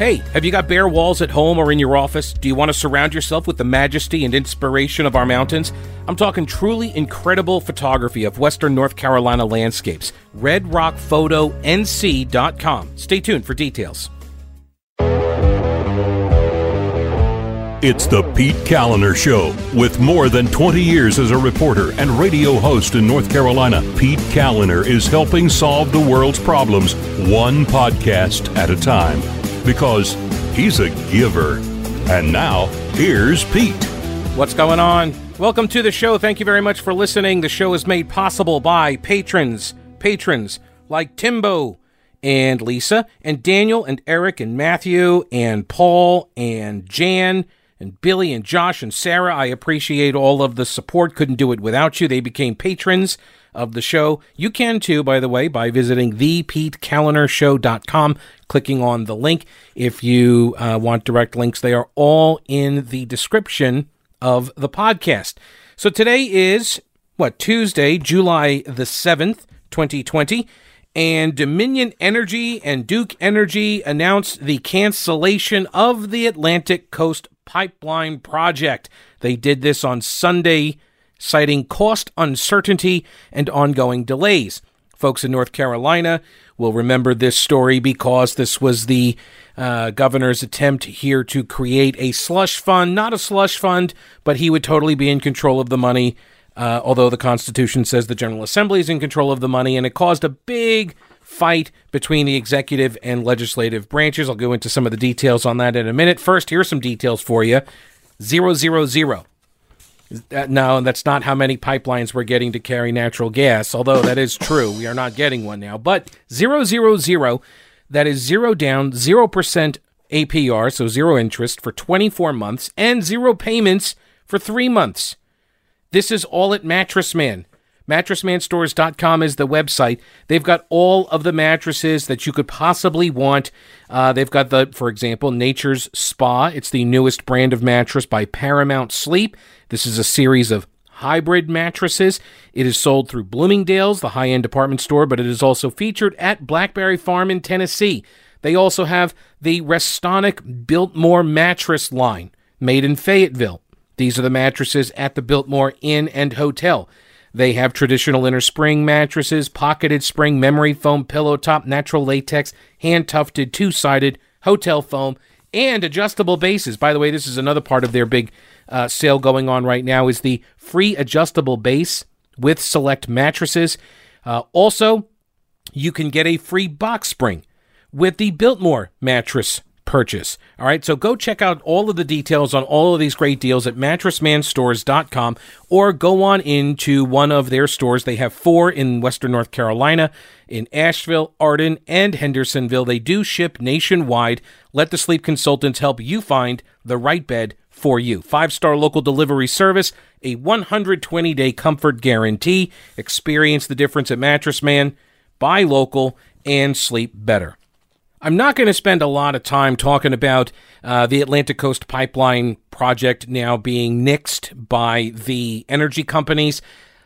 Hey, have you got bare walls at home or in your office? Do you want to surround yourself with the majesty and inspiration of our mountains? I'm talking truly incredible photography of Western North Carolina landscapes. RedRockPhotoNC.com. Stay tuned for details. It's the Pete Kaliner Show. With more than 20 years as a reporter and radio host in North Carolina, Pete Kaliner is helping solve the world's problems one podcast at a time because he's a giver. And now, here's Pete. What's going on? Welcome to the show. Thank you very much for listening. The show is made possible by patrons, patrons like Timbo and Lisa and Daniel and Eric and Matthew and Paul and Jan and Billy and Josh and Sarah. I appreciate all of the support. Couldn't do it without you. They became patrons of the show. You can too, by the way, by visiting thepetekalinershow.com, clicking on the link. If you uh, want direct links, they are all in the description of the podcast. So today is what Tuesday, July the 7th, 2020 and Dominion Energy and Duke Energy announced the cancellation of the Atlantic Coast Pipeline project. They did this on Sunday, citing cost uncertainty and ongoing delays. Folks in North Carolina will remember this story because this was the uh, governor's attempt here to create a slush fund, not a slush fund, but he would totally be in control of the money uh, although the Constitution says the General Assembly is in control of the money, and it caused a big fight between the executive and legislative branches. I'll go into some of the details on that in a minute. First, here's some details for you zero, zero, zero. No, that's not how many pipelines we're getting to carry natural gas, although that is true. We are not getting one now. But zero, zero, zero, that is zero down, 0% APR, so zero interest for 24 months, and zero payments for three months. This is all at Mattress Man. MattressManStores.com is the website. They've got all of the mattresses that you could possibly want. Uh, they've got the, for example, Nature's Spa. It's the newest brand of mattress by Paramount Sleep. This is a series of hybrid mattresses. It is sold through Bloomingdale's, the high end department store, but it is also featured at Blackberry Farm in Tennessee. They also have the Restonic Biltmore mattress line, made in Fayetteville. These are the mattresses at the Biltmore Inn and Hotel. They have traditional inner spring mattresses, pocketed spring, memory foam, pillow top, natural latex, hand tufted, two sided, hotel foam, and adjustable bases. By the way, this is another part of their big uh, sale going on right now is the free adjustable base with select mattresses. Uh, also, you can get a free box spring with the Biltmore mattress purchase. All right, so go check out all of the details on all of these great deals at mattressmanstores.com or go on into one of their stores. They have four in Western North Carolina, in Asheville, Arden, and Hendersonville. They do ship nationwide. Let the sleep consultants help you find the right bed for you. Five star local delivery service, a 120 day comfort guarantee. Experience the difference at Mattress Man. Buy local and sleep better. I'm not going to spend a lot of time talking about uh, the Atlantic Coast Pipeline project now being nixed by the energy companies.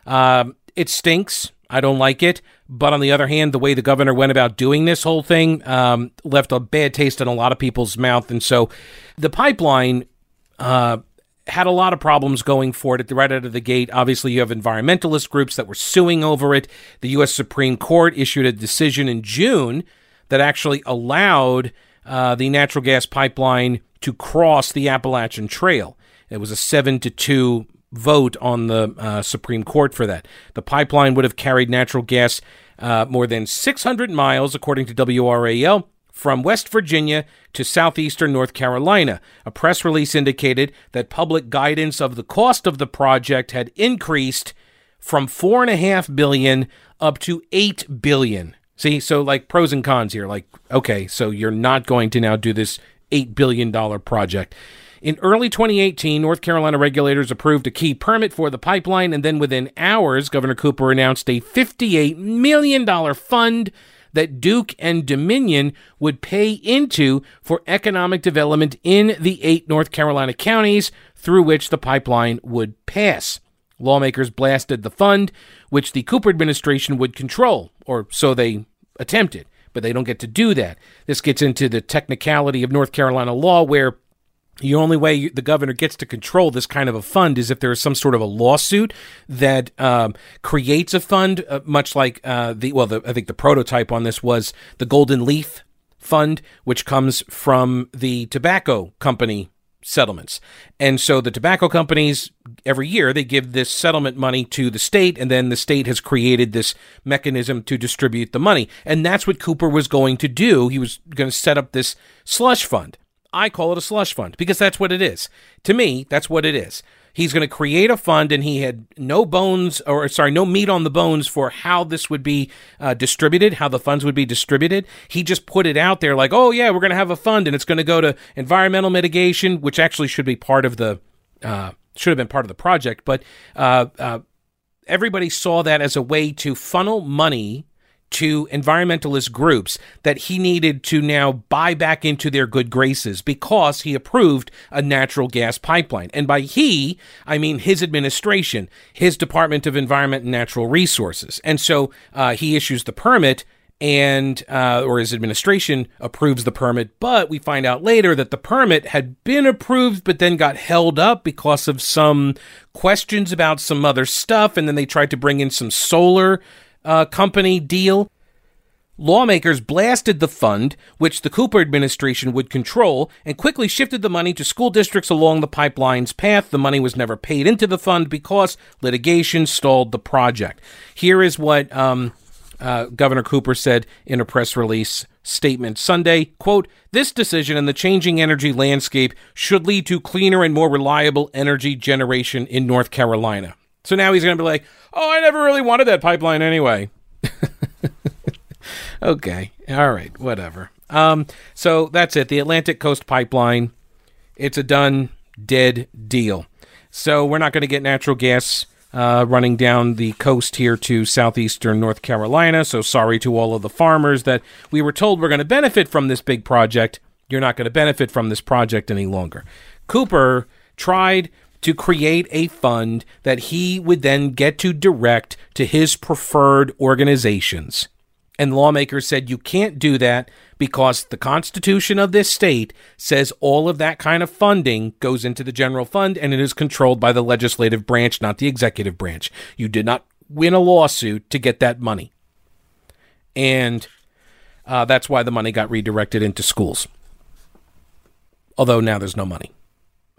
Uh, it stinks. I don't like it. But on the other hand, the way the governor went about doing this whole thing um, left a bad taste in a lot of people's mouth. And so the pipeline uh, had a lot of problems going for it right out of the gate. Obviously, you have environmentalist groups that were suing over it. The U.S. Supreme Court issued a decision in June that actually allowed uh, the natural gas pipeline to cross the Appalachian Trail. It was a seven to two vote on the uh, Supreme Court for that. The pipeline would have carried natural gas uh, more than 600 miles, according to WRAL, from West Virginia to southeastern North Carolina. A press release indicated that public guidance of the cost of the project had increased from four and a half billion up to eight billion. See, so like pros and cons here. Like, okay, so you're not going to now do this $8 billion project. In early 2018, North Carolina regulators approved a key permit for the pipeline, and then within hours, Governor Cooper announced a $58 million fund that Duke and Dominion would pay into for economic development in the eight North Carolina counties through which the pipeline would pass. Lawmakers blasted the fund, which the Cooper administration would control, or so they attempted. but they don't get to do that. This gets into the technicality of North Carolina law where the only way the governor gets to control this kind of a fund is if there is some sort of a lawsuit that um, creates a fund, uh, much like uh, the well, the, I think the prototype on this was the Golden Leaf Fund, which comes from the tobacco company settlements. And so the tobacco companies every year they give this settlement money to the state and then the state has created this mechanism to distribute the money. And that's what Cooper was going to do. He was going to set up this slush fund. I call it a slush fund because that's what it is. To me, that's what it is. He's going to create a fund, and he had no bones, or sorry, no meat on the bones for how this would be uh, distributed, how the funds would be distributed. He just put it out there like, oh, yeah, we're going to have a fund, and it's going to go to environmental mitigation, which actually should be part of the, uh, should have been part of the project. But uh, uh everybody saw that as a way to funnel money to environmentalist groups that he needed to now buy back into their good graces because he approved a natural gas pipeline. And by he, I mean his administration, his Department of Environment and Natural Resources. And so uh, he issues the permit and uh, or his administration approves the permit but we find out later that the permit had been approved but then got held up because of some questions about some other stuff and then they tried to bring in some solar uh, company deal. Lawmakers blasted the fund, which the Cooper administration would control, and quickly shifted the money to school districts along the pipeline's path. The money was never paid into the fund because litigation stalled the project. Here is what um, uh, Governor Cooper said in a press release statement Sunday, quote, this decision in the changing energy landscape should lead to cleaner and more reliable energy generation in North Carolina. So now he's going to be like, oh, I never really wanted that pipeline anyway. okay. All right. Whatever. Um, so that's it. The Atlantic Coast Pipeline. It's a done, dead deal. So we're not going to get natural gas uh, running down the coast here to southeastern North Carolina. So sorry to all of the farmers that we were told we're going to benefit from this big project. You're not going to benefit from this project any longer. Cooper tried to create a fund that he would then get to direct to his preferred organizations. And lawmakers said you can't do that because the Constitution of this state says all of that kind of funding goes into the general fund and it is controlled by the legislative branch, not the executive branch. You did not win a lawsuit to get that money. And uh, that's why the money got redirected into schools. Although now there's no money.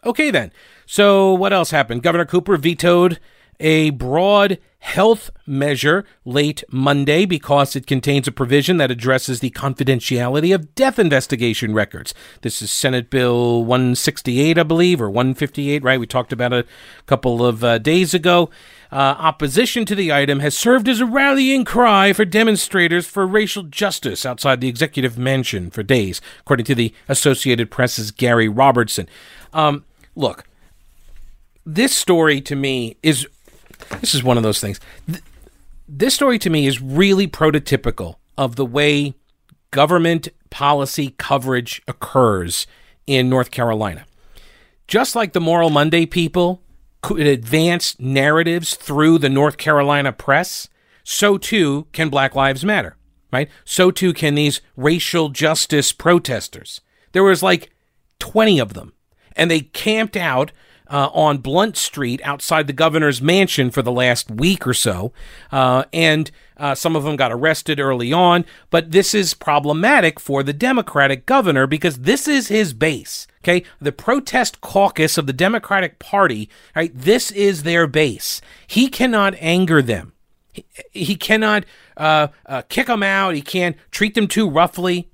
Okay, then. So, what else happened? Governor Cooper vetoed a broad health measure late Monday because it contains a provision that addresses the confidentiality of death investigation records. This is Senate Bill 168, I believe, or 158, right? We talked about it a couple of uh, days ago. Uh, opposition to the item has served as a rallying cry for demonstrators for racial justice outside the executive mansion for days, according to the Associated Press's Gary Robertson. Um, look, this story to me is this is one of those things. This story to me is really prototypical of the way government policy coverage occurs in North Carolina. Just like the Moral Monday people could advance narratives through the North Carolina press, so too can Black Lives Matter, right? So too can these racial justice protesters. There was like 20 of them, and they camped out uh, on Blount Street outside the governor's mansion for the last week or so. Uh, and uh, some of them got arrested early on. But this is problematic for the Democratic governor because this is his base. Okay. The protest caucus of the Democratic Party, right? This is their base. He cannot anger them. He, he cannot uh, uh, kick them out. He can't treat them too roughly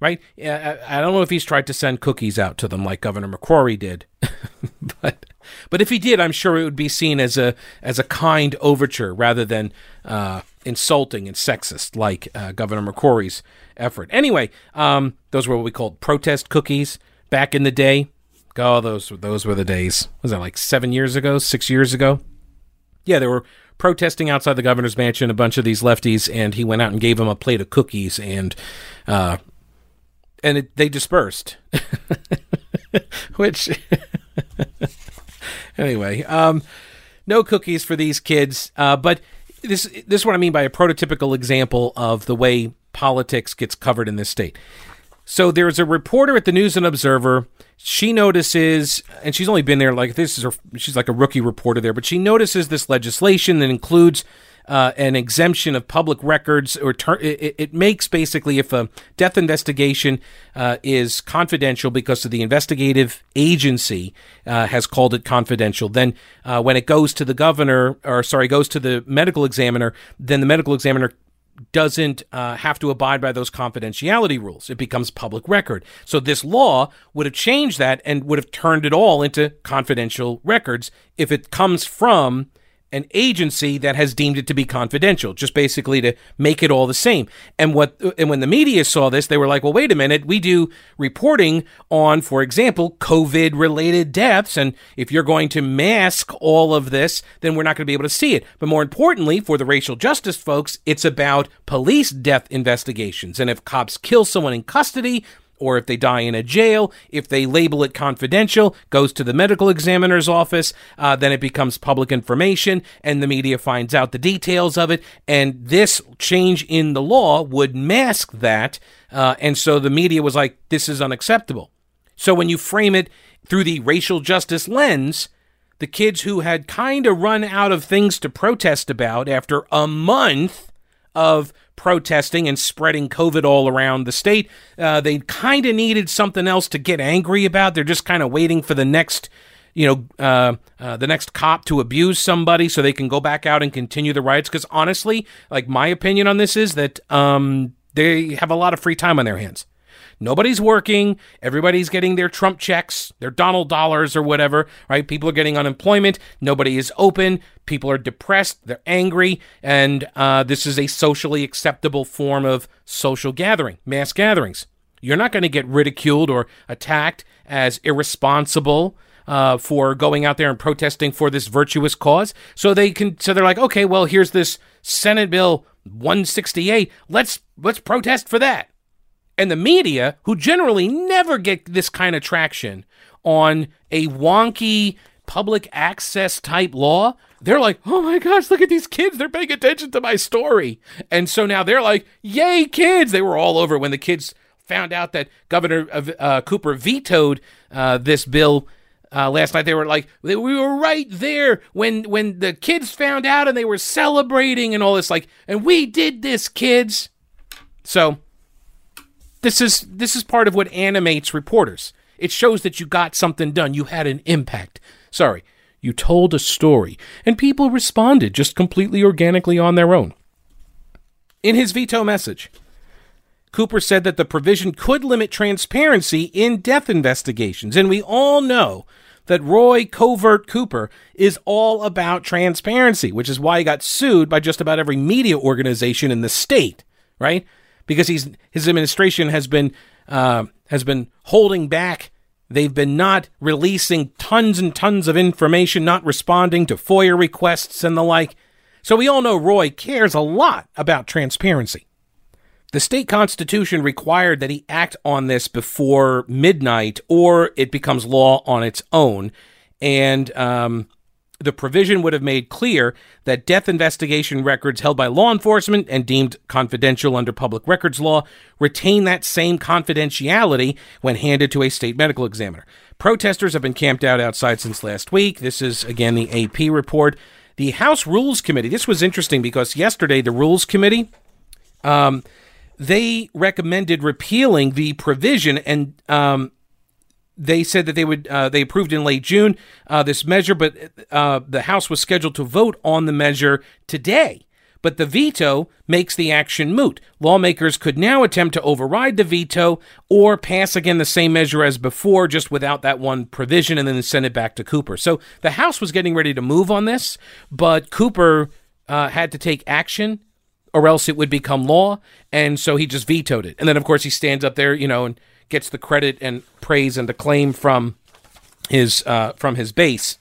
right? I don't know if he's tried to send cookies out to them like Governor McCrory did, but but if he did, I'm sure it would be seen as a as a kind overture rather than uh, insulting and sexist like uh, Governor McCrory's effort. Anyway, um, those were what we called protest cookies back in the day. Oh, those those were the days. Was that like seven years ago, six years ago? Yeah, they were protesting outside the governor's mansion. A bunch of these lefties, and he went out and gave them a plate of cookies, and uh, and it, they dispersed. Which, anyway, um, no cookies for these kids. Uh, but this this is what I mean by a prototypical example of the way politics gets covered in this state. So there's a reporter at the News and Observer. She notices, and she's only been there like this is her, she's like a rookie reporter there, but she notices this legislation that includes uh, an exemption of public records, or ter- it, it, makes basically if a death investigation uh, is confidential because of the investigative agency uh, has called it confidential, then uh, when it goes to the governor, or sorry, goes to the medical examiner, then the medical examiner doesn't uh, have to abide by those confidentiality rules. It becomes public record. So this law would have changed that and would have turned it all into confidential records if it comes from an agency that has deemed it to be confidential, just basically to make it all the same. And what and when the media saw this, they were like, "Well, wait a minute. We do reporting on, for example, COVID related deaths, and if you're going to mask all of this, then we're not going to be able to see it." But more importantly, for the racial justice folks, it's about police death investigations. And if cops kill someone in custody, or if they die in a jail, if they label it confidential, goes to the medical examiner's office, uh, then it becomes public information and the media finds out the details of it. And this change in the law would mask that. Uh, and so the media was like, this is unacceptable. So when you frame it through the racial justice lens, the kids who had kind of run out of things to protest about after a month of protesting and spreading COVID all around the state. Uh, they kind of needed something else to get angry about. They're just kind of waiting for the next, you know, uh, uh, the next cop to abuse somebody so they can go back out and continue the riots. Because honestly, like my opinion on this is that um, they have a lot of free time on their hands. Nobody's working. Everybody's getting their Trump checks, their Donald dollars or whatever, right? People are getting unemployment. Nobody is open. People are depressed. They're angry. And uh, this is a socially acceptable form of social gathering, mass gatherings. You're not going to get ridiculed or attacked as irresponsible. Uh, for going out there and protesting for this virtuous cause. So they can, so they're like, okay, well, here's this Senate Bill 168. Let's let's protest for that and the media, who generally never get this kind of traction on a wonky public access type law, they're like, oh my gosh, look at these kids. They're paying attention to my story. And so now they're like, yay, kids. They were all over when the kids found out that Governor uh, Cooper vetoed uh, this bill. Uh, last night they were like we were right there when when the kids found out and they were celebrating and all this like and we did this kids so this is this is part of what animates reporters. It shows that you got something done. You had an impact. Sorry, you told a story, and people responded just completely organically on their own. In his veto message, Cooper said that the provision could limit transparency in death investigations, and we all know that Roy Covert Cooper is all about transparency, which is why he got sued by just about every media organization in the state, right? Because he's his administration has been uh, has been holding back. They've been not releasing tons and tons of information, not responding to FOIA requests and the like. So we all know Roy cares a lot about transparency. The state constitution required that he act on this before midnight, or it becomes law on its own. And um, the provision would have made clear that death investigation records held by law enforcement and deemed confidential under public records law retain that same confidentiality when handed to a state medical examiner. Protesters have been camped out outside since last week. This is, again, the AP report. The House Rules Committee, this was interesting because yesterday the Rules Committee. Um, they recommended repealing the provision and um, they said that they would uh, they approved in late June uh, this measure, but uh, the House was scheduled to vote on the measure today. But the veto makes the action moot. Lawmakers could now attempt to override the veto or pass again the same measure as before, just without that one provision, and then send it back to Cooper. So the House was getting ready to move on this, but Cooper uh, had to take action or else it would become law. And so he just vetoed it. And then, of course, he stands up there, you know, and gets the credit and praise and acclaim from his uh, from his base,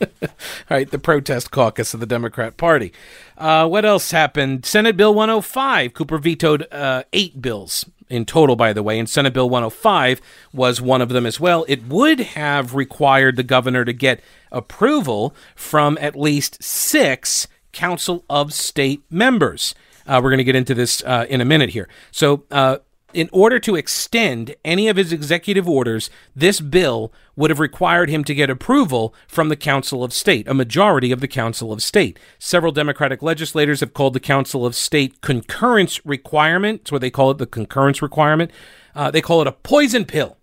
right? The protest caucus of the Democrat Party. Uh, what else happened? Senate Bill 105. Cooper vetoed uh, eight bills in total, by the way, and Senate Bill 105 was one of them as well. It would have required the governor to get approval from at least six Council of State members. Uh, we're going to get into this uh, in a minute here. So, uh, in order to extend any of his executive orders, this bill would have required him to get approval from the Council of State, a majority of the Council of State. Several Democratic legislators have called the Council of State concurrence requirement. That's what they call it, the concurrence requirement. Uh, they call it a poison pill.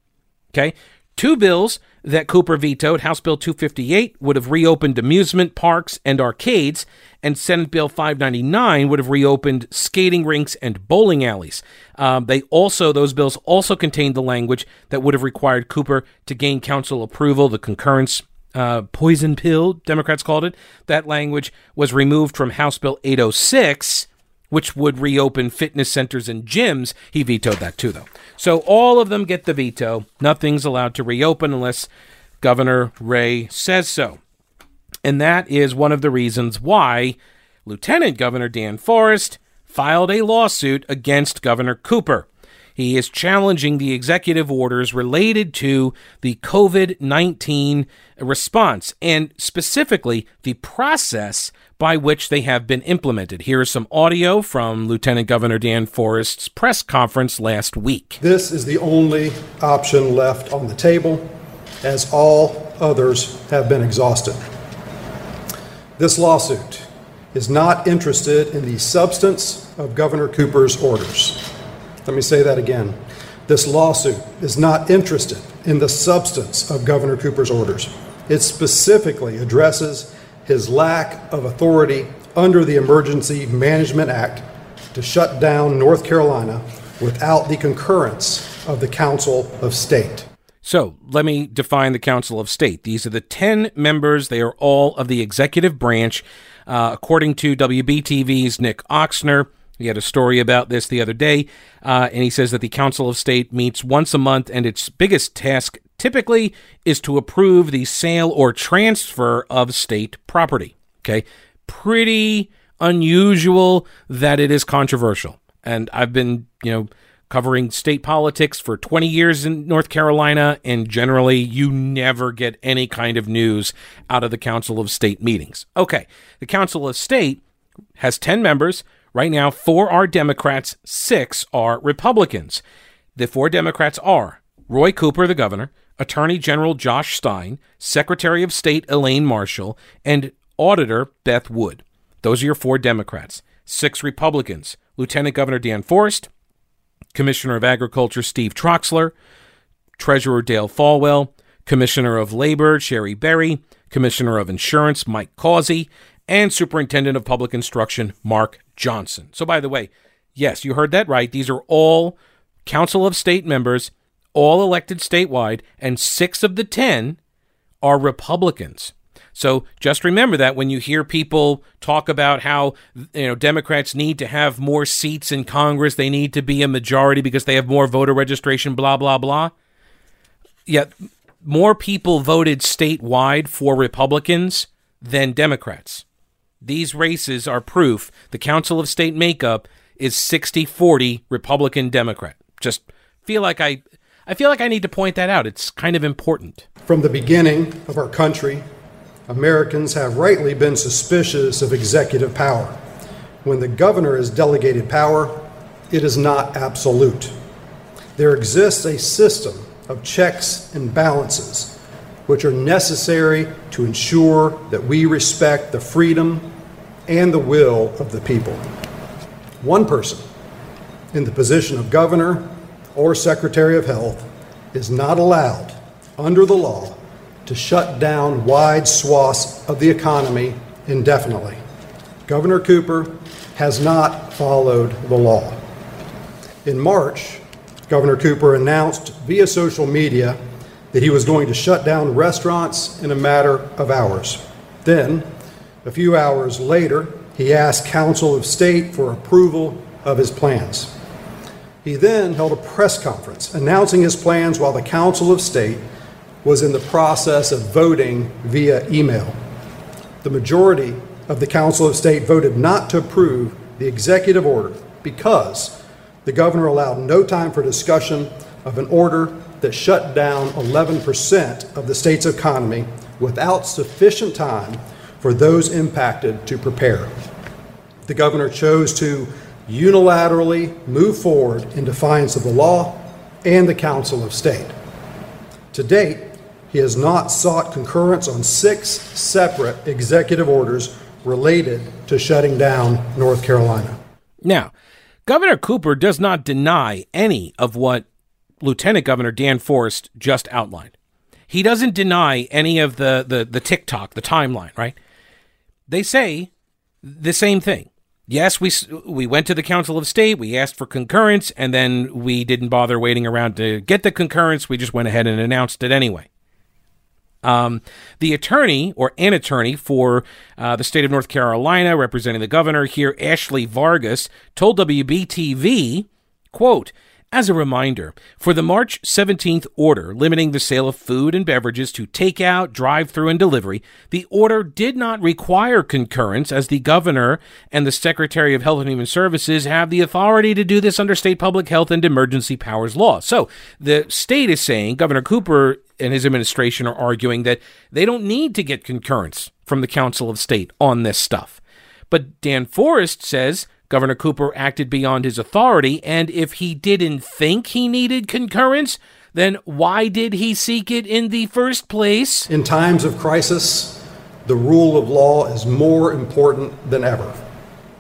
Okay. Two bills that Cooper vetoed, House Bill 258, would have reopened amusement parks and arcades, and Senate Bill 599 would have reopened skating rinks and bowling alleys. Um, they also, those bills also contained the language that would have required Cooper to gain council approval, the concurrence uh, poison pill, Democrats called it. That language was removed from House Bill 806 which would reopen fitness centers and gyms. He vetoed that too, though. So all of them get the veto. Nothing's allowed to reopen unless Governor Roy says so. And that is one of the reasons why Lieutenant Governor Dan Forest filed a lawsuit against Governor Cooper. He is challenging the executive orders related to the COVID 19 response and specifically the process by which they have been implemented. Here is some audio from Lieutenant Governor Dan Forest's press conference last week. This is the only option left on the table, as all others have been exhausted. This lawsuit is not interested in the substance of Governor Cooper's orders. Let me say that again. This lawsuit is not interested in the substance of Governor Cooper's orders. It specifically addresses his lack of authority under the Emergency Management Act to shut down North Carolina without the concurrence of the Council of State. So let me define the Council of State. These are the 10 members, they are all of the executive branch. Uh, according to WBTV's Nick Ochsner, he had a story about this the other day, uh, and he says that the Council of State meets once a month, and its biggest task typically is to approve the sale or transfer of state property. Okay, pretty unusual that it is controversial, and I've been, you know, covering state politics for 20 years in North Carolina, and generally you never get any kind of news out of the Council of State meetings. Okay, the Council of State has 10 members. Right now, four are Democrats, six are Republicans. The four Democrats are Roy Cooper, the governor, Attorney General Josh Stein, Secretary of State Elaine Marshall, and Auditor Beth Wood. Those are your four Democrats. Six Republicans Lieutenant Governor Dan Forest, Commissioner of Agriculture Steve Troxler, Treasurer Dale Folwell, Commissioner of Labor Cherie Berry, Commissioner of Insurance Mike Causey, and Superintendent of Public Instruction, Mark Johnson. So, by the way, yes, you heard that right. These are all Council of State members, all elected statewide, and six of the 10 are Republicans. So just remember that when you hear people talk about how you know Democrats need to have more seats in Congress, they need to be a majority because they have more voter registration, blah blah blah. Yet more people voted statewide for Republicans than Democrats. These races are proof the Council of State makeup is 60-40 Republican Democrat. Just feel like I I feel like I need to point that out. It's kind of important. From the beginning of our country, Americans have rightly been suspicious of executive power. When the governor is delegated power, it is not absolute. There exists a system of checks and balances which are necessary to ensure that we respect the freedom and the will of the people. One person in the position of governor or secretary of health is not allowed under the law to shut down wide swaths of the economy indefinitely. Governor Cooper has not followed the law. In March, Governor Cooper announced via social media that he was going to shut down restaurants in a matter of hours. Then, a few hours later, he asked Council of State for approval of his plans. He then held a press conference announcing his plans while the Council of State was in the process of voting via email. The majority of the Council of State voted not to approve the executive order because the governor allowed no time for discussion of an order that shut down 11% of the state's economy without sufficient time for those impacted to prepare. The governor chose to unilaterally move forward in defiance of the law and the Council of State. To date, he has not sought concurrence on six separate executive orders related to shutting down North Carolina. Now, Governor Cooper does not deny any of what Lieutenant Governor Dan Forest just outlined. He doesn't deny any of the, the, the TikTok, the timeline, right? They say the same thing. Yes, we we went to the Council of State, we asked for concurrence, and then we didn't bother waiting around to get the concurrence. We just went ahead and announced it anyway. Um, the attorney or an attorney for uh, the state of North Carolina, representing the governor here, Ashley Vargas, told WBTV, "quote." As a reminder, for the March 17th order limiting the sale of food and beverages to takeout, drive through, and delivery, the order did not require concurrence as the governor and the Secretary of Health and Human Services have the authority to do this under state public health and emergency powers law. So the state is saying, Governor Cooper and his administration are arguing that they don't need to get concurrence from the Council of State on this stuff. But Dan Forest says Governor Cooper acted beyond his authority, and if he didn't think he needed concurrence, then why did he seek it in the first place? In times of crisis, the rule of law is more important than ever.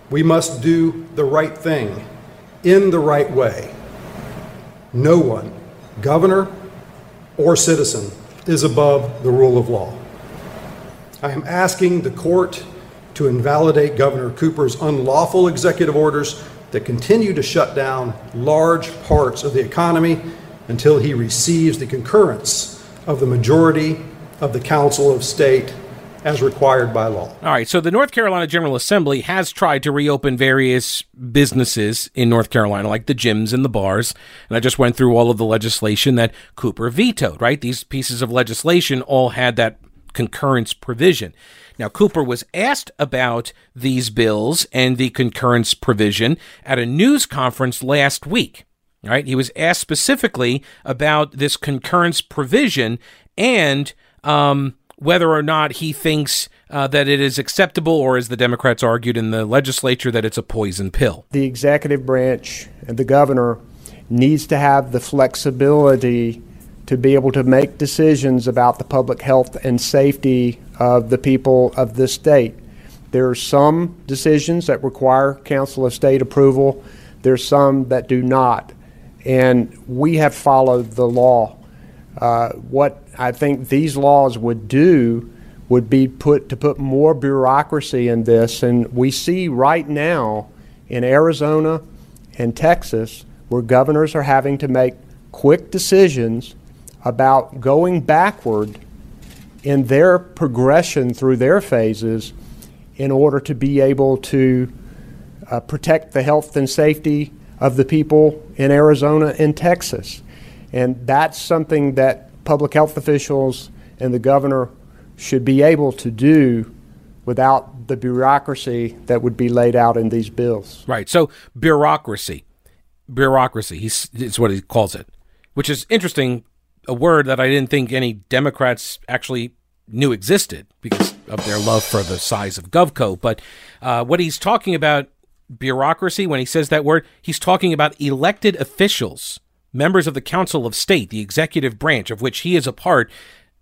We must do the right thing in the right way. No one, governor or citizen, is above the rule of law. I am asking the court to invalidate Governor Cooper's unlawful executive orders that continue to shut down large parts of the economy until he receives the concurrence of the majority of the Council of State as required by law. All right, so the North Carolina General Assembly has tried to reopen various businesses in North Carolina, like the gyms and the bars. And I just went through all of the legislation that Cooper vetoed, right? These pieces of legislation all had that concurrence provision. Now, Cooper was asked about these bills and the concurrence provision at a news conference last week. Right? He was asked specifically about this concurrence provision and um, whether or not he thinks uh, that it is acceptable, or as the Democrats argued in the legislature, that it's a poison pill. The executive branch and the governor needs to have the flexibility to be able to make decisions about the public health and safety of the people of this state. There are some decisions that require Council of State approval, there's some that do not. And we have followed the law. Uh, what I think these laws would do would be put to put more bureaucracy in this. And we see right now in Arizona and Texas where governors are having to make quick decisions about going backward in their progression through their phases in order to be able to uh, protect the health and safety of the people in Arizona and Texas. And that's something that public health officials and the governor should be able to do without the bureaucracy that would be laid out in these bills. Right. So, bureaucracy. Bureaucracy, he's, what he calls it, which is interesting a word that I didn't think any Democrats actually knew existed because of their love for the size of GovCo. But uh, what he's talking about, bureaucracy, when he says that word, he's talking about elected officials, members of the Council of State, the executive branch of which he is a part,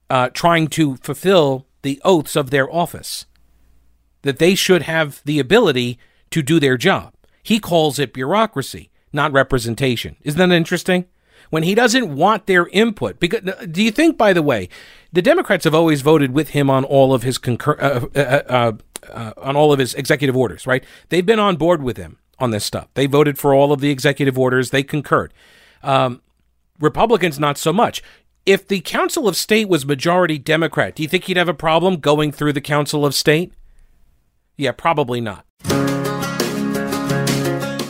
uh, trying to fulfill the oaths of their office. That they should have the ability to do their job. He calls it bureaucracy, not representation. Isn't that interesting? When he doesn't want their input. Because do you think, by the way, the Democrats have always voted with him on all of his concur- uh, uh, uh, uh, on all of his executive orders, right? They've been on board with him on this stuff. They voted for all of the executive orders. They concurred. Um, Republicans, not so much. If the Council of State was majority Democrat, do you think he'd have a problem going through the Council of State? Yeah, probably not.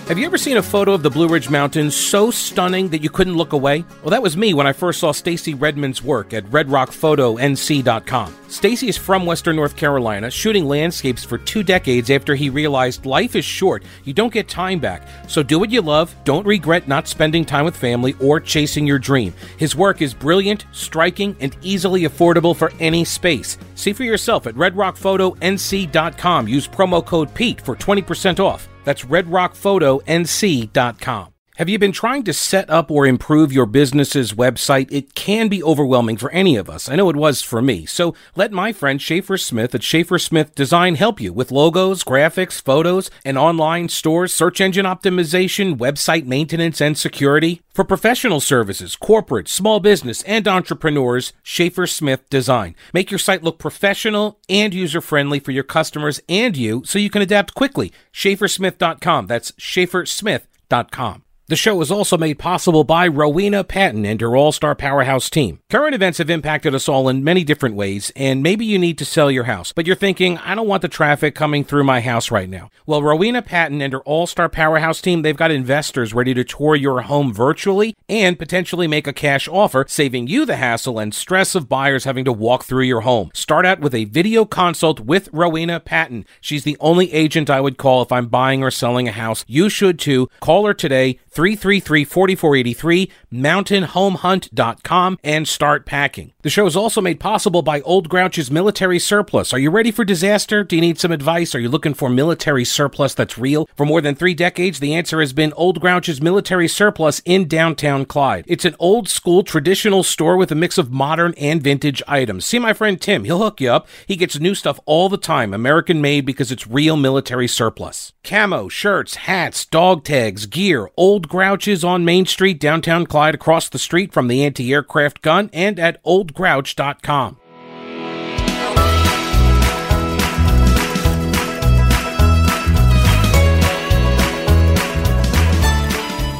Have you ever seen a photo of the Blue Ridge Mountains so stunning that you couldn't look away? Well, that was me when I first saw Stacy Redmond's work at redrockphotonc.com. Stacy is from Western North Carolina, shooting landscapes for two decades after he realized life is short. You don't get time back. So do what you love, don't regret not spending time with family or chasing your dream. His work is brilliant, striking, and easily affordable for any space. See for yourself at redrockphotonc.com. Use promo code PETE for 20% off. That's redrockphotonc.com. Have you been trying to set up or improve your business's website? It can be overwhelming for any of us. I know it was for me. So let my friend Schaefer Smith at Schaefer Smith Design help you with logos, graphics, photos, and online stores, search engine optimization, website maintenance, and security. For professional services, corporate, small business, and entrepreneurs, Schaefer Smith Design. Make your site look professional and user friendly for your customers and you so you can adapt quickly. SchaeferSmith.com. That's SchaeferSmith.com. The show is also made possible by Rowena Patton and her All Star Powerhouse team. Current events have impacted us all in many different ways, and maybe you need to sell your house, but you're thinking, I don't want the traffic coming through my house right now. Well, Rowena Patton and her All Star Powerhouse team, they've got investors ready to tour your home virtually and potentially make a cash offer, saving you the hassle and stress of buyers having to walk through your home. Start out with a video consult with Rowena Patton. She's the only agent I would call if I'm buying or selling a house. You should too. Call her today. 333 4483, mountainhomehunt.com, and start packing. The show is also made possible by Old Grouch's Military Surplus. Are you ready for disaster? Do you need some advice? Are you looking for military surplus that's real? For more than three decades, the answer has been Old Grouch's Military Surplus in downtown Clyde. It's an old school traditional store with a mix of modern and vintage items. See my friend Tim, he'll hook you up. He gets new stuff all the time, American made because it's real military surplus. Camo, shirts, hats, dog tags, gear, old Grouches on Main Street, downtown Clyde, across the street from the anti aircraft gun, and at oldgrouch.com.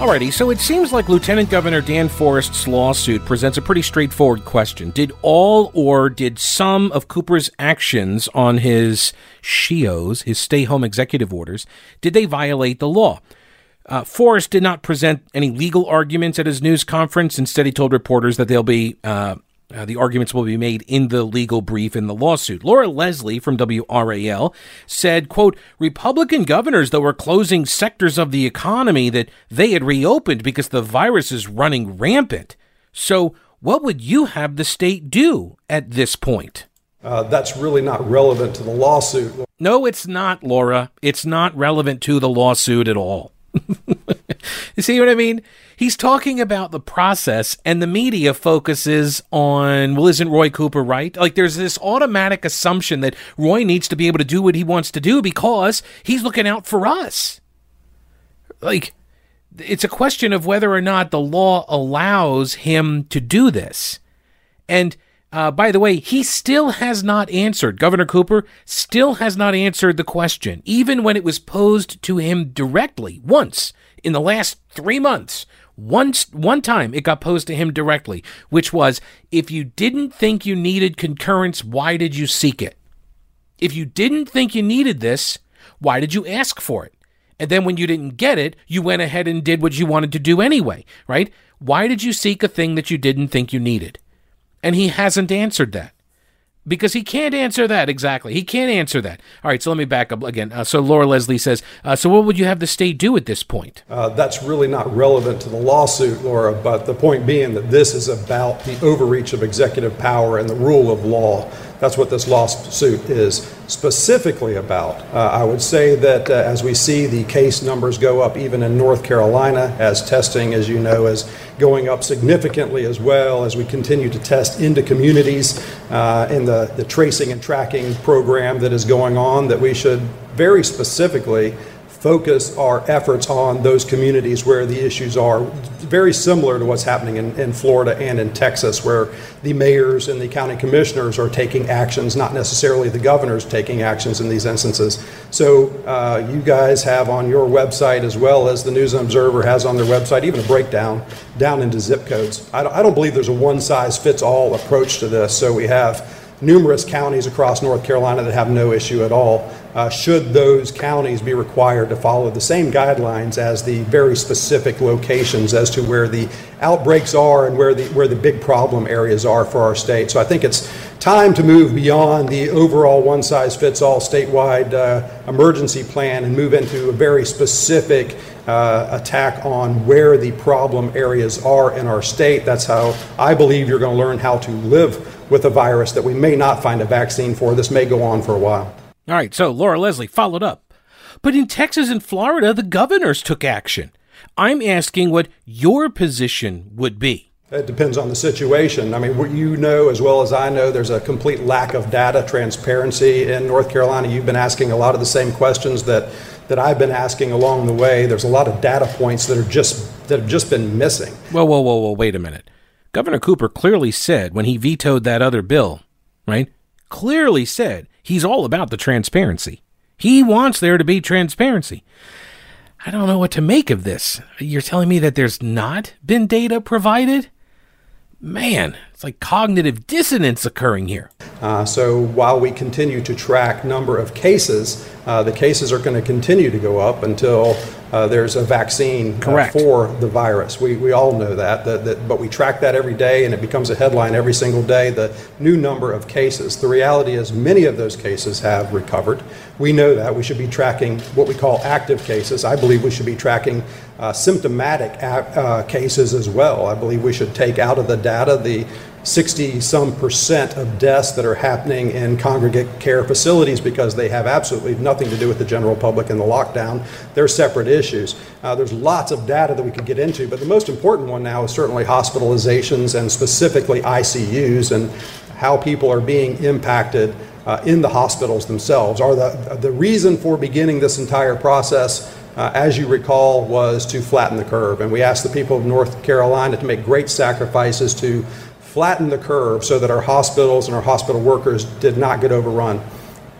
Alrighty, so it seems like Lieutenant Governor Dan Forest's lawsuit presents a pretty straightforward question. Did all or did some of Cooper's actions on his SHEOs, his stay home executive orders, did they violate the law? Uh, Forest did not present any legal arguments at his news conference. Instead, he told reporters that they'll be uh, uh, the arguments will be made in the legal brief in the lawsuit. Laura Leslie from WRAL said, quote, Republican governors, that were closing sectors of the economy that they had reopened because the virus is running rampant. So what would you have the state do at this point? Uh, that's really not relevant to the lawsuit. No, it's not, Laura. It's not relevant to the lawsuit at all. you see what I mean? He's talking about the process, and the media focuses on, well, isn't Roy Cooper right? Like, there's this automatic assumption that Roy needs to be able to do what he wants to do because he's looking out for us. Like, it's a question of whether or not the law allows him to do this. And uh, by the way, he still has not answered, Governor Cooper still has not answered the question, even when it was posed to him directly once in the last three months. Once, one time it got posed to him directly, which was if you didn't think you needed concurrence, why did you seek it? If you didn't think you needed this, why did you ask for it? And then when you didn't get it, you went ahead and did what you wanted to do anyway, right? Why did you seek a thing that you didn't think you needed? And he hasn't answered that because he can't answer that exactly. He can't answer that. All right, so let me back up again. Uh, so Laura Leslie says, uh, so what would you have the state do at this point? Uh, that's really not relevant to the lawsuit, Laura, but the point being that this is about the overreach of executive power and the rule of law. That's what this lawsuit is specifically about. Uh, I would say that uh, as we see the case numbers go up, even in North Carolina, as testing, as you know, is going up significantly as well, as we continue to test into communities uh, in the, the tracing and tracking program that is going on, that we should very specifically focus our efforts on those communities where the issues are very similar to what's happening in, in Florida and in Texas, where the mayors and the county commissioners are taking actions, not necessarily the governors taking actions in these instances. So, uh, you guys have on your website, as well as the News Observer has on their website, even a breakdown down into zip codes. I don't, I don't believe there's a one size fits all approach to this. So, we have numerous counties across North Carolina that have no issue at all. Uh, should those counties be required to follow the same guidelines as the very specific locations as to where the outbreaks are and where the where the big problem areas are for our state? So I think it's time to move beyond the overall one size fits all statewide uh, emergency plan and move into a very specific uh, attack on where the problem areas are in our state. That's how I believe you're going to learn how to live with a virus that we may not find a vaccine for. This may go on for a while. All right, so Laura Leslie followed up. But in Texas and Florida, the governors took action. I'm asking what your position would be. It depends on the situation. I mean, you know as well as I know, there's a complete lack of data transparency in North Carolina. You've been asking a lot of the same questions that, that I've been asking along the way. There's a lot of data points that are just that have just been missing. Whoa, whoa, whoa, whoa! Wait a minute. Governor Cooper clearly said when he vetoed that other bill, right? Clearly said he's all about the transparency. He wants there to be transparency. I don't know what to make of this. You're telling me that there's not been data provided? Man, it's like cognitive dissonance occurring here. Uh, so while we continue to track number of cases, uh, the cases are going to continue to go up until uh, there's a vaccine uh, for the virus. We, we all know that, that, that, but we track that every day and it becomes a headline every single day, the new number of cases. The reality is many of those cases have recovered. We know that. We should be tracking what we call active cases. I believe we should be tracking uh, symptomatic uh, cases as well. I believe we should take out of the data the 60 some percent of deaths that are happening in congregate care facilities because they have absolutely nothing to do with the general public and the lockdown. They're separate issues. Uh, there's lots of data that we could get into, but the most important one now is certainly hospitalizations and specifically ICUs and how people are being impacted uh, in the hospitals themselves. Are the, the reason for beginning this entire process uh, as you recall, was to flatten the curve. And we asked the people of North Carolina to make great sacrifices to flatten the curve so that our hospitals and our hospital workers did not get overrun.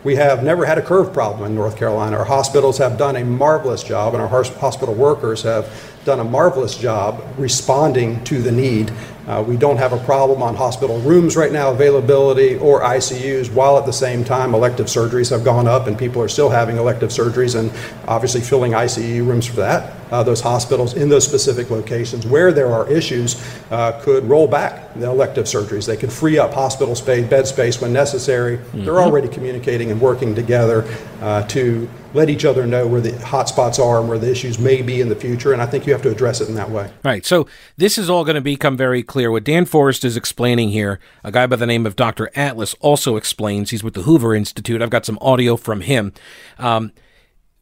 We have never had a curve problem in North Carolina. Our hospitals have done a marvelous job, and our hospital workers have done a marvelous job responding to the need. Uh, we don't have a problem on hospital rooms right now, availability or ICUs, while at the same time elective surgeries have gone up and people are still having elective surgeries and obviously filling ICU rooms for that. Uh, those hospitals in those specific locations where there are issues uh, could roll back the elective surgeries. They could free up hospital space, bed space when necessary. Mm-hmm. They're already communicating and working together uh, to let each other know where the hot spots are and where the issues may be in the future. And I think you have to address it in that way. Right. So this is all going to become very clear. What Dan Forest is explaining here, a guy by the name of Dr. Atlas also explains. He's with the Hoover Institute. I've got some audio from him. Um,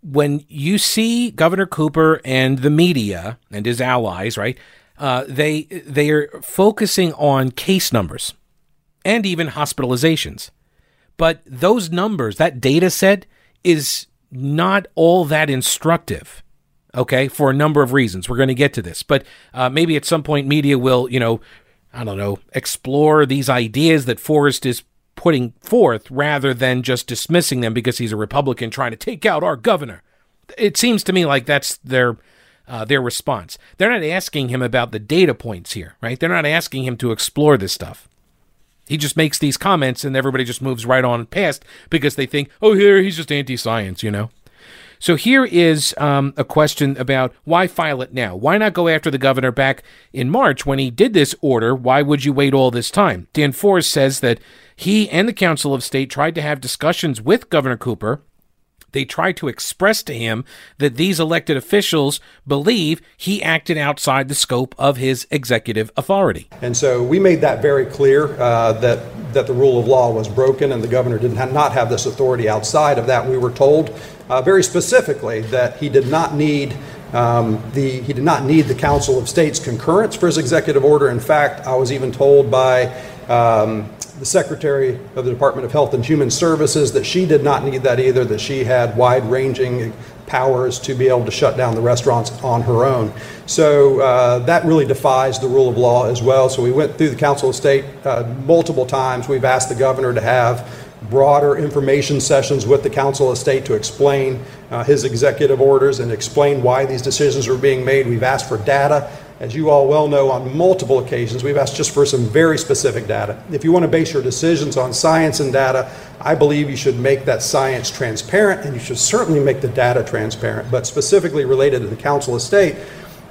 when you see Governor Cooper and the media and his allies, right? Uh, they they are focusing on case numbers and even hospitalizations, but those numbers, that data set, is not all that instructive. Okay, for a number of reasons. We're going to get to this, but uh, maybe at some point media will, you know, I don't know, explore these ideas that Forest is putting forth rather than just dismissing them because he's a Republican trying to take out our governor. It seems to me like that's their uh, their response. They're not asking him about the data points here, right? They're not asking him to explore this stuff. He just makes these comments and everybody just moves right on past because they think, oh, here he's just anti-science, you know. So here is um, a question about why file it now? Why not go after the governor back in March when he did this order? Why would you wait all this time? Dan Forest says that he and the Council of State tried to have discussions with Governor Cooper they tried to express to him that these elected officials believe he acted outside the scope of his executive authority. And so we made that very clear uh, that that the rule of law was broken and the governor did not have this authority outside of that. We were told uh, very specifically that he did not need um, the, he did not need the Council of State's concurrence for his executive order. In fact, I was even told by um, the Secretary of the Department of Health and Human Services that she did not need that either, that she had wide ranging powers to be able to shut down the restaurants on her own. So uh, that really defies the rule of law as well. So we went through the Council of State uh, multiple times. We've asked the governor to have broader information sessions with the Council of State to explain uh, his executive orders and explain why these decisions were being made. We've asked for data as you all well know, on multiple occasions, we've asked just for some very specific data. If you want to base your decisions on science and data, I believe you should make that science transparent and you should certainly make the data transparent. But specifically related to the Council of State,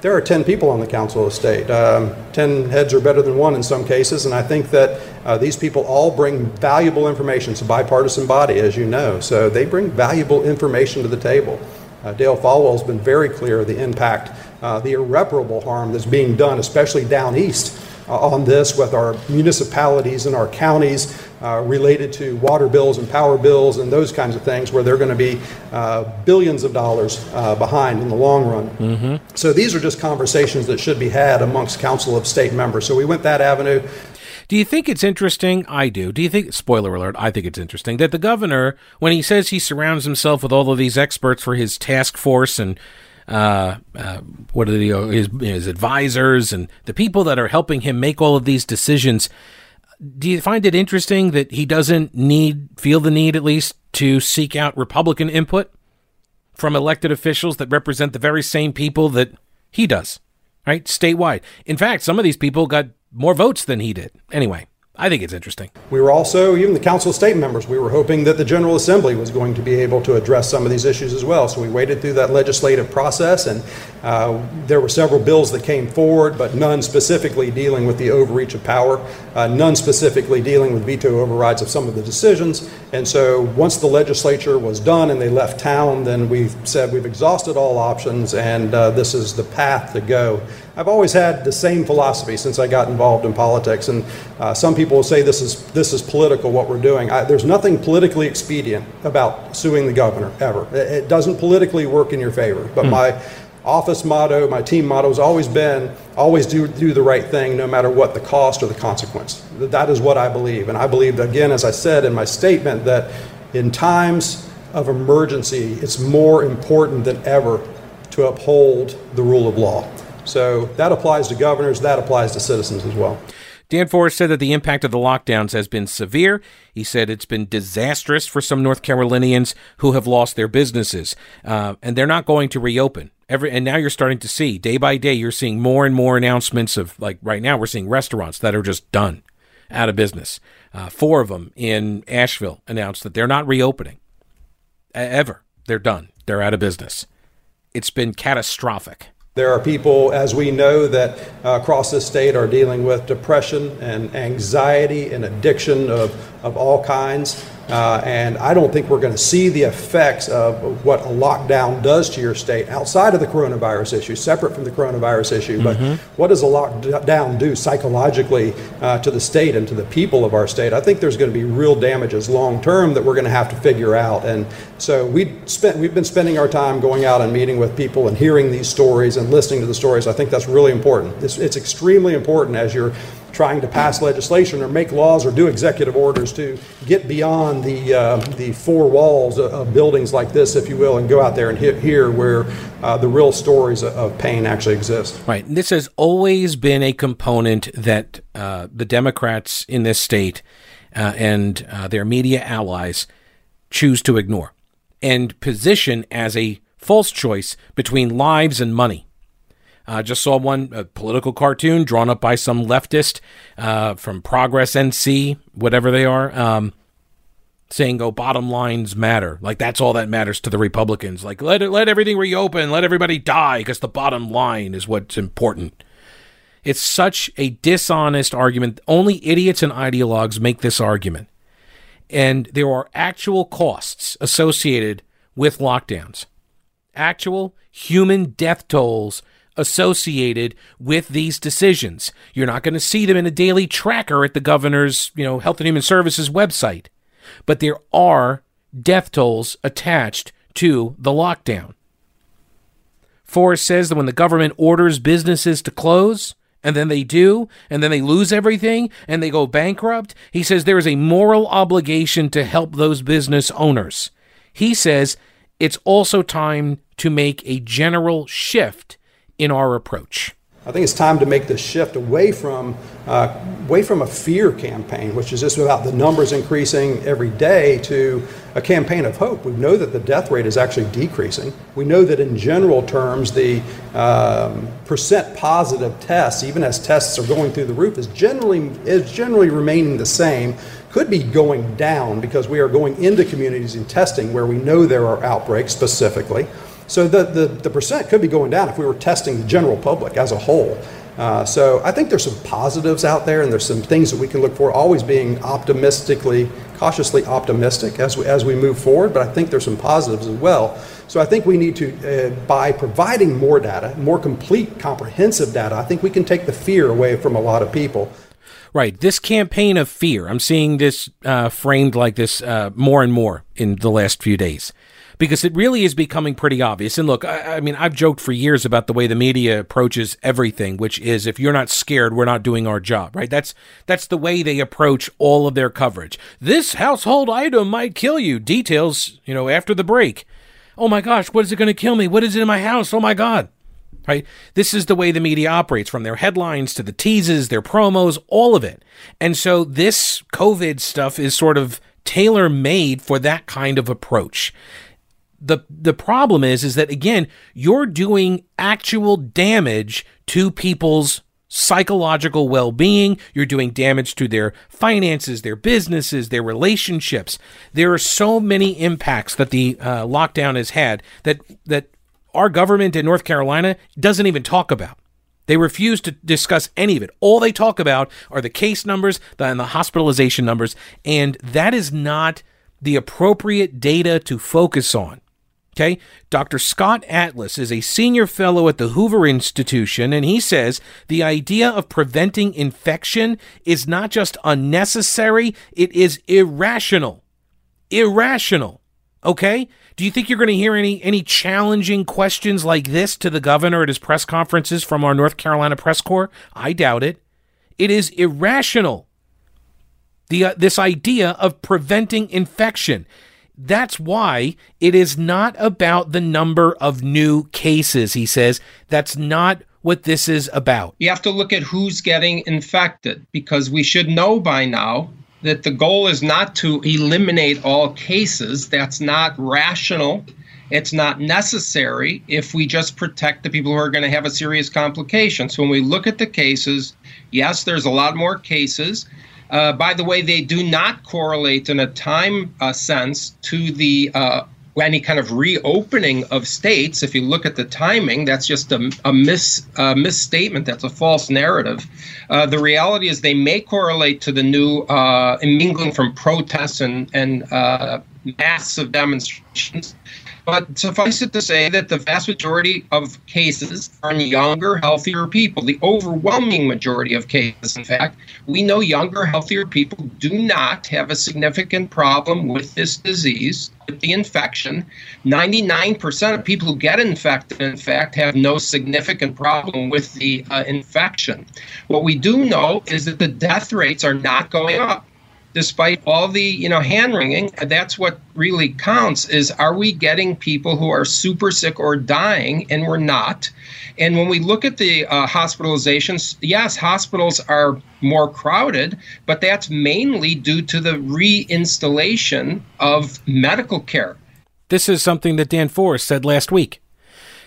there are 10 people on the Council of State. Um, 10 heads are better than one in some cases, and I think that uh, these people all bring valuable information. It's a bipartisan body, as you know, so they bring valuable information to the table. Uh, Dale Folwell has been very clear of the impact uh, the irreparable harm that's being done, especially down east on this with our municipalities and our counties uh, related to water bills and power bills and those kinds of things where they're going to be uh, billions of dollars uh, behind in the long run. Mm-hmm. So these are just conversations that should be had amongst Council of State members. So we went that avenue. Do you think it's interesting? I do. Do you think, spoiler alert, I think it's interesting that the governor, when he says he surrounds himself with all of these experts for his task force and uh, uh, what are the, his, his advisors and the people that are helping him make all of these decisions, do you find it interesting that he doesn't need, feel the need at least, to seek out Republican input from elected officials that represent the very same people that he does, right? Statewide. In fact, some of these people got more votes than he did. Anyway, I think it's interesting. We were also, even the Council of State members, we were hoping that the General Assembly was going to be able to address some of these issues as well. So we waited through that legislative process, and uh, there were several bills that came forward, but none specifically dealing with the overreach of power, uh, none specifically dealing with veto overrides of some of the decisions. And so once the legislature was done and they left town, then we said we've exhausted all options, and uh, this is the path to go. I've always had the same philosophy since I got involved in politics, and uh, some people will say this is this is political what we're doing. I, there's nothing politically expedient about suing the governor ever. It, it doesn't politically work in your favor. But mm. my office motto, my team motto has always been always do do the right thing, no matter what the cost or the consequence. That is what I believe, and I believe again, as I said in my statement, that in times of emergency, it's more important than ever to uphold the rule of law. So that applies to governors, that applies to citizens as well. Dan Forest said that the impact of the lockdowns has been severe. He said it's been disastrous for some North Carolinians who have lost their businesses, uh, and they're not going to reopen. Every and now you're starting to see day by day you're seeing more and more announcements of like right now we're seeing restaurants that are just done out of business. Uh, four of them in Asheville announced that they're not reopening ever. They're done. They're out of business. It's been catastrophic. There are people, as we know, that uh, across the state are dealing with depression and anxiety and addiction of, of all kinds. Uh, and I don't think we're going to see the effects of what a lockdown does to your state outside of the coronavirus issue, separate from the coronavirus issue. Mm-hmm. But what does a lockdown do psychologically uh, to the state and to the people of our state? I think there's going to be real damages long term that we're going to have to figure out. And so we spent we've been spending our time going out and meeting with people and hearing these stories and listening to the stories. I think that's really important. It's, it's extremely important as you're trying to pass legislation or make laws or do executive orders to get beyond the, uh, the four walls of, buildings like this, if you will, and go out there and hit here where uh, the real stories of pain actually exist. Right. This has always been a component that uh, the Democrats in this state uh, and uh, their media allies choose to ignore and position as a false choice between lives and money. Uh, just saw one a political cartoon drawn up by some leftist uh, from Progress NC, whatever they are, um, saying, "Oh, bottom lines matter. Like that's all that matters to the Republicans. Like let let everything reopen, let everybody die, because the bottom line is what's important." It's such a dishonest argument. Only idiots and ideologues make this argument, and there are actual costs associated with lockdowns, actual human death tolls associated with these decisions. You're not going to see them in a daily tracker at the governor's, you know, Health and Human Services website. But there are death tolls attached to the lockdown. Forest says that when the government orders businesses to close, and then they do, and then they lose everything, and they go bankrupt, he says there is a moral obligation to help those business owners. He says it's also time to make a general shift in our approach. I think it's time to make the shift away from uh, away from a fear campaign, which is just about the numbers increasing every day, to a campaign of hope. We know that the death rate is actually decreasing. We know that in general terms, the um, percent positive tests, even as tests are going through the roof, is generally is generally remaining the same. Could be going down because we are going into communities and testing where we know there are outbreaks specifically. So the, the, the percent could be going down if we were testing the general public as a whole. Uh, so I think there's some positives out there, and there's some things that we can look for. Always being optimistically, cautiously optimistic as we, as we move forward. But I think there's some positives as well. So I think we need to, uh, by providing more data, more complete, comprehensive data, I think we can take the fear away from a lot of people. Right. This campaign of fear, I'm seeing this uh, framed like this uh, more and more in the last few days because it really is becoming pretty obvious. And look, I, I, mean, I've joked for years about the way the media approaches everything, which is if you're not scared, we're not doing our job, right? That's that's the way they approach all of their coverage. This household item might kill you. Details, you know, after the break. Oh my gosh, what is it going to kill me? What is it in my house? Oh my god right? This is the way the media operates from their headlines to the teases, their promos, all of it. And so this COVID stuff is sort of tailor made for that kind of approach. The, the problem is, is that again, you're doing actual damage to people's psychological well-being you're doing damage to their finances their businesses their relationships there are so many impacts that the uh, lockdown has had that that our government in North Carolina doesn't even talk about. They refuse to discuss any of it. All they talk about are the case numbers and the hospitalization numbers, and that is not the appropriate data to focus on. Okay. Dr. Scott Atlas is a senior fellow at the Hoover Institution, and he says the idea of preventing infection is not just unnecessary, it is irrational. Irrational. Okay? Do you think you're going to hear any any challenging questions like this to the governor at his press conferences from our North Carolina press corps? I doubt it. It is irrational. The uh, this idea of preventing infection. That's why it is not about the number of new cases, he says. That's not what this is about. You have to look at who's getting infected because we should know by now that the goal is not to eliminate all cases. That's not rational. It's not necessary if we just protect the people who are going to have a serious complication. So when we look at the cases, yes, there's a lot more cases. Uh, by the way, they do not correlate in a time uh, sense to the uh, any kind of reopening of states, if you look at the timing, that's just a, a mis, misstatement. That's a false narrative. Uh, the reality is they may correlate to the new uh, mingling from protests and, and uh, massive demonstrations. But suffice it to say that the vast majority of cases are in younger, healthier people. The overwhelming majority of cases, in fact, we know younger, healthier people do not have a significant problem with this disease, with the infection. 99% of people who get infected, in fact, have no significant problem with the uh, infection. What we do know is that the death rates are not going up despite all the you know hand wringing that's what really counts is are we getting people who are super sick or dying and we're not? And when we look at the uh, hospitalizations yes hospitals are more crowded but that's mainly due to the reinstallation of medical care. This is something that dan forest said last week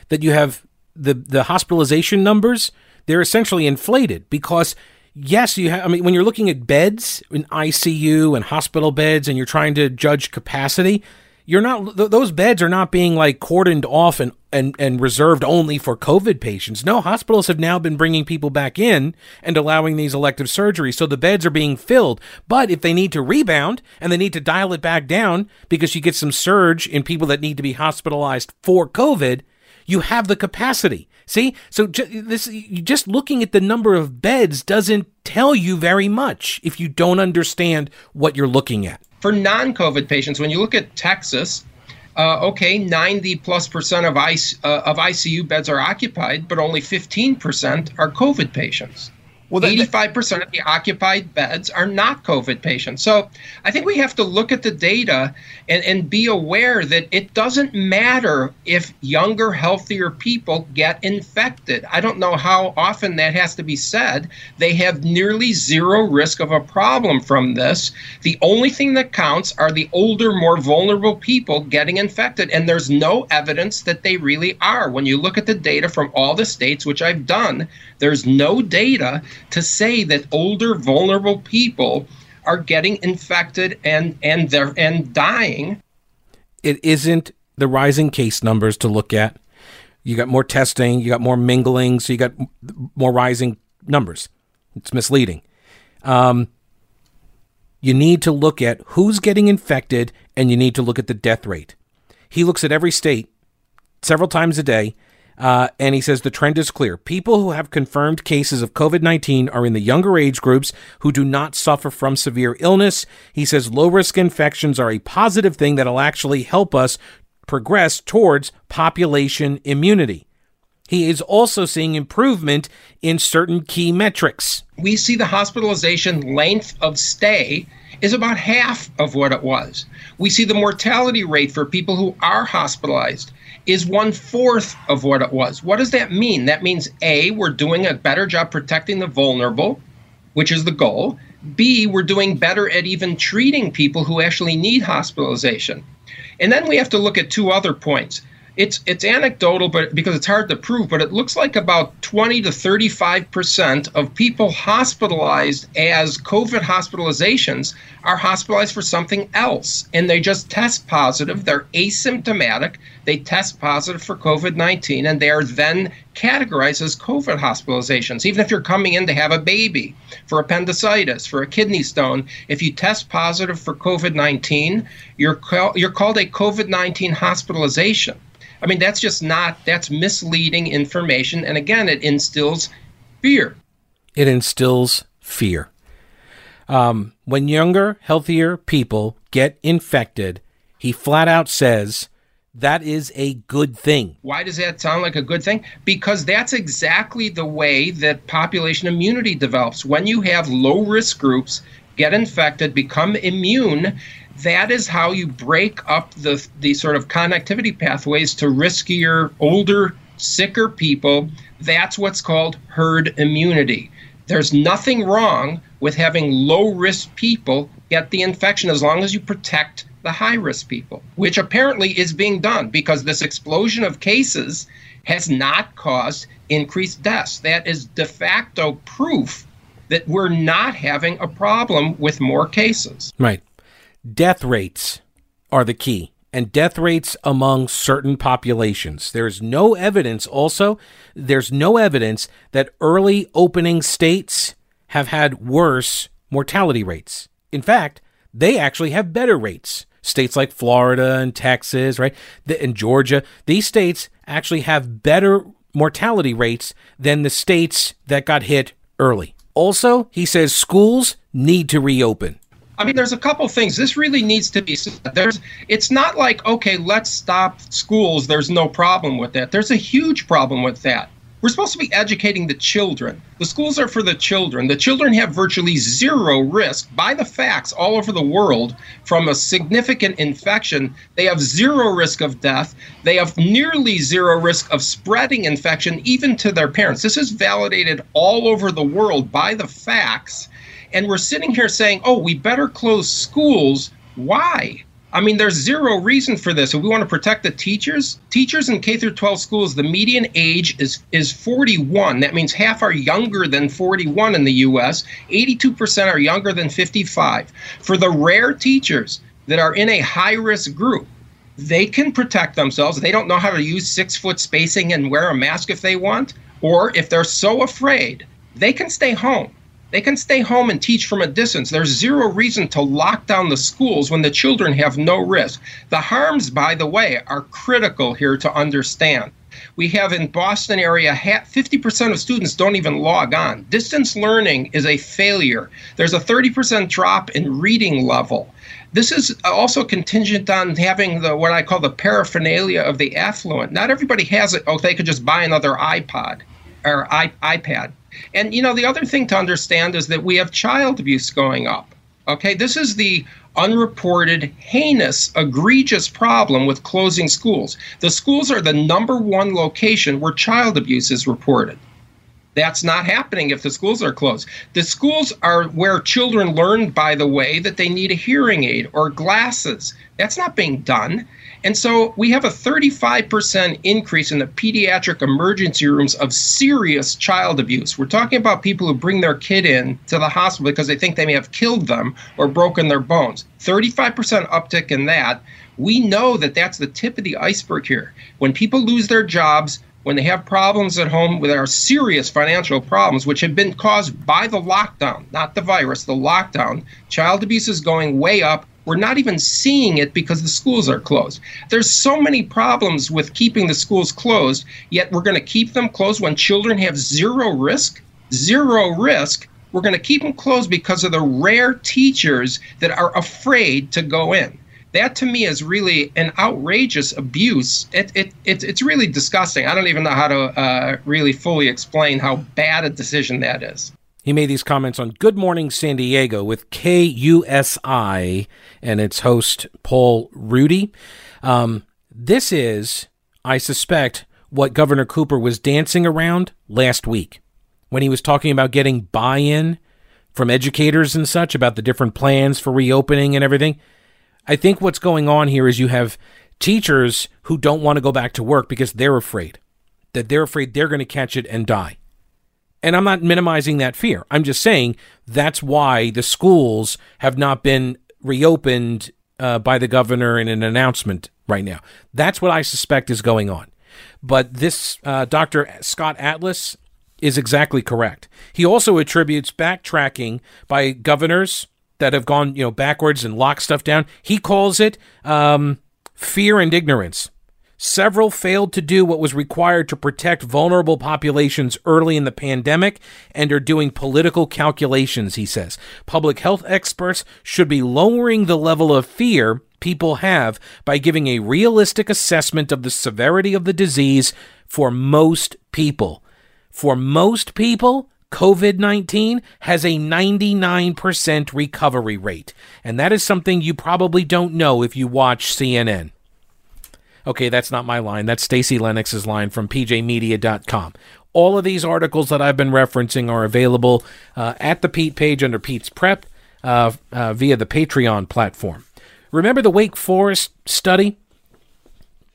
that you have the the hospitalization numbers they're essentially inflated because yes, you have. I mean, when you're looking at beds in ICU and hospital beds, and you're trying to judge capacity, you're not. Th- those beds are not being like cordoned off and, and and reserved only for COVID patients. No, hospitals have now been bringing people back in and allowing these elective surgeries, so the beds are being filled. But if they need to rebound and they need to dial it back down because you get some surge in people that need to be hospitalized for COVID, you have the capacity. See, so ju- this just looking at the number of beds doesn't tell you very much if you don't understand what you're looking at. For non-COVID patients, when you look at Texas, uh, okay, 90 plus percent of, IC, uh, of ICU beds are occupied, but only 15 percent are COVID patients. Well, 85% of the occupied beds are not COVID patients. So I think we have to look at the data and, and be aware that it doesn't matter if younger, healthier people get infected. I don't know how often that has to be said. They have nearly zero risk of a problem from this. The only thing that counts are the older, more vulnerable people getting infected. And there's no evidence that they really are. When you look at the data from all the states, which I've done, there's no data to say that older, vulnerable people are getting infected and and they're and dying. It isn't the rising case numbers to look at. You got more testing, you got more mingling, so you got more rising numbers. It's misleading. Um, you need to look at who's getting infected and you need to look at the death rate. He looks at every state several times a day uh, and he says the trend is clear. People who have confirmed cases of COVID 19 are in the younger age groups who do not suffer from severe illness. He says low risk infections are a positive thing that'll actually help us progress towards population immunity. He is also seeing improvement in certain key metrics. We see the hospitalization length of stay is about half of what it was. We see the mortality rate for people who are hospitalized is one fourth of what it was. What does that mean? That means A, we're doing a better job protecting the vulnerable, which is the goal. B, we're doing better at even treating people who actually need hospitalization. And then we have to look at two other points it's it's anecdotal, but because it's hard to prove, but it looks like about 20 to 35 percent of people hospitalized as COVID hospitalizations are hospitalized for something else, and they just test positive. They're asymptomatic. They test positive for COVID 19, and they are then categorized as COVID hospitalizations. Even if you're coming in to have a baby, for appendicitis, for a kidney stone, if you test positive for COVID 19, you're, call, you're called a COVID 19 hospitalization. I mean, that's just not, that's misleading information. And again, it instills fear. It instills fear. Um, when younger, healthier people get infected, he flat out says that is a good thing. Why does that sound like a good thing? Because that's exactly the way that population immunity develops. When you have low risk groups get infected, become immune, that is how you break up the the sort of connectivity pathways to riskier, older, sicker people. That's what's called herd immunity. There's nothing wrong with having low risk people get the infection as long as you protect the high risk people, which apparently is being done because this explosion of cases has not caused increased deaths. That is de facto proof that we're not having a problem with more cases. Right death rates are the key and death rates among certain populations. There's no evidence also, there's no evidence that early opening states have had worse mortality rates. In fact, they actually have better rates. States like Florida and Texas, right, and Georgia, these states actually have better mortality rates than the states that got hit early. Also, he says schools need to reopen. I mean, there's a couple things. This really needs to be there's. It's not like okay, let's stop schools. There's no problem with that. There's a huge problem with that. We're supposed to be educating the children. The schools are for the children. The children have virtually zero risk by the facts all over the world from a significant infection. They have zero risk of death. They have nearly zero risk of spreading infection even to their parents. This is validated all over the world by the facts and we're sitting here saying, oh, we better close schools. Why? I mean, there's zero reason for this. If we want to protect the teachers, teachers in K through 12 schools, the median age is is 41. That means half are younger than 41 in the U.S. 82% are younger than 55. For the rare teachers that are in a high risk group, they can protect themselves. They don't know how to use six foot spacing and wear a mask if they want, or if they're so afraid, they can stay home. They can stay home and teach from a distance. There's zero reason to lock down the schools when the children have no risk. The harms, by the way, are critical here to understand. We have in Boston area 50% of students don't even log on. Distance learning is a failure. There's a 30% drop in reading level. This is also contingent on having the what I call the paraphernalia of the affluent. Not everybody has it. Oh, they could just buy another iPod or iPad. And you know, the other thing to understand is that we have child abuse going up. Okay, this is the unreported, heinous, egregious problem with closing schools. The schools are the number one location where child abuse is reported. That's not happening if the schools are closed. The schools are where children learn, by the way, that they need a hearing aid or glasses. That's not being done. And so we have a 35% increase in the pediatric emergency rooms of serious child abuse. We're talking about people who bring their kid in to the hospital because they think they may have killed them or broken their bones. 35% uptick in that. We know that that's the tip of the iceberg here. When people lose their jobs, when they have problems at home, with our serious financial problems, which have been caused by the lockdown, not the virus, the lockdown, child abuse is going way up. We're not even seeing it because the schools are closed. There's so many problems with keeping the schools closed, yet we're going to keep them closed when children have zero risk. Zero risk. We're going to keep them closed because of the rare teachers that are afraid to go in that to me is really an outrageous abuse. It, it, it, it's really disgusting. I don't even know how to uh, really fully explain how bad a decision that is. He made these comments on Good Morning San Diego with KUSI and its host, Paul Rudy. Um, this is, I suspect, what Governor Cooper was dancing around last week when he was talking about getting buy in from educators and such about the different plans for reopening and everything. I think what's going on here is you have teachers who don't want to go back to work because they're afraid that they're afraid they're going to catch it and die. And I'm not minimizing that fear. I'm just saying that's why the schools have not been reopened uh, by the governor in an announcement right now. That's what I suspect is going on. But this uh, Dr. Scott Atlas is exactly correct. He also attributes backtracking by governors that have gone you know backwards and locked stuff down. He calls it um, fear and ignorance. Several failed to do what was required to protect vulnerable populations early in the pandemic and are doing political calculations, he says. Public health experts should be lowering the level of fear people have by giving a realistic assessment of the severity of the disease for most people. For most people, COVID 19 has a 99% recovery rate. And that is something you probably don't know if you watch CNN. Okay, that's not my line. That's Stacey Lennox's line from pjmedia.com. All of these articles that I've been referencing are available uh, at the Pete page under Pete's Prep uh, uh, via the Patreon platform. Remember the Wake Forest study?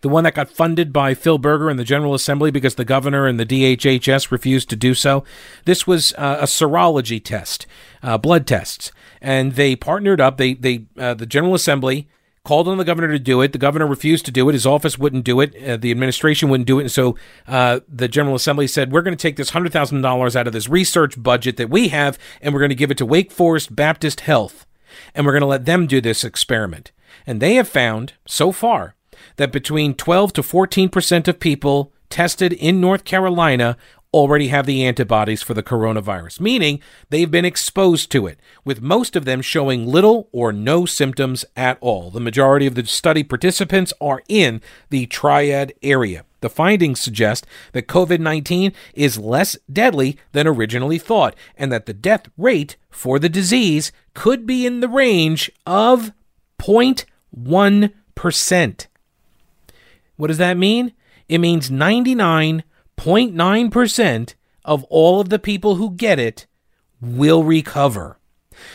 The one that got funded by Phil Berger and the General Assembly because the governor and the DHHS refused to do so. This was uh, a serology test, uh, blood tests, and they partnered up. They they uh, the General Assembly called on the governor to do it. The governor refused to do it. His office wouldn't do it. Uh, the administration wouldn't do it. And so uh, the General Assembly said, "We're going to take this hundred thousand dollars out of this research budget that we have, and we're going to give it to Wake Forest Baptist Health, and we're going to let them do this experiment." And they have found so far that between 12 to 14% of people tested in North Carolina already have the antibodies for the coronavirus, meaning they've been exposed to it, with most of them showing little or no symptoms at all. The majority of the study participants are in the triad area. The findings suggest that COVID 19 is less deadly than originally thought, and that the death rate for the disease could be in the range of 0.1%. What does that mean? It means 99.9% of all of the people who get it will recover.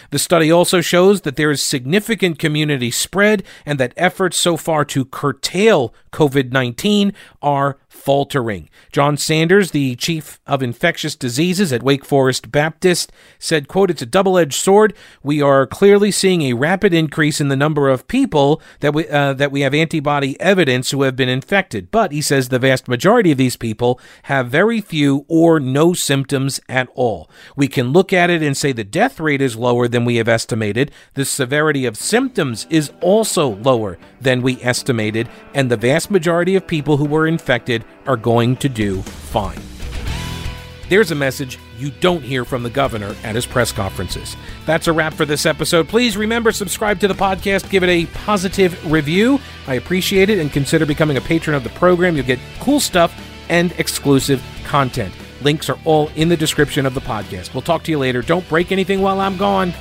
The study also shows that there is significant community spread and that efforts so far to curtail COVID 19 are faltering. John Sanders, the chief of infectious diseases at Wake Forest Baptist, said, quote, it's a double-edged sword. We are clearly seeing a rapid increase in the number of people that we, uh, that we have antibody evidence who have been infected. But he says the vast majority of these people have very few or no symptoms at all. We can look at it and say the death rate is lower than we have estimated. The severity of symptoms is also lower than we estimated. And the vast majority of people who were infected are going to do fine. There's a message you don't hear from the governor at his press conferences. That's a wrap for this episode. Please remember, subscribe to the podcast, give it a positive review. I appreciate it, and consider becoming a patron of the program. You'll get cool stuff and exclusive content. Links are all in the description of the podcast. We'll talk to you later. Don't break anything while I'm gone.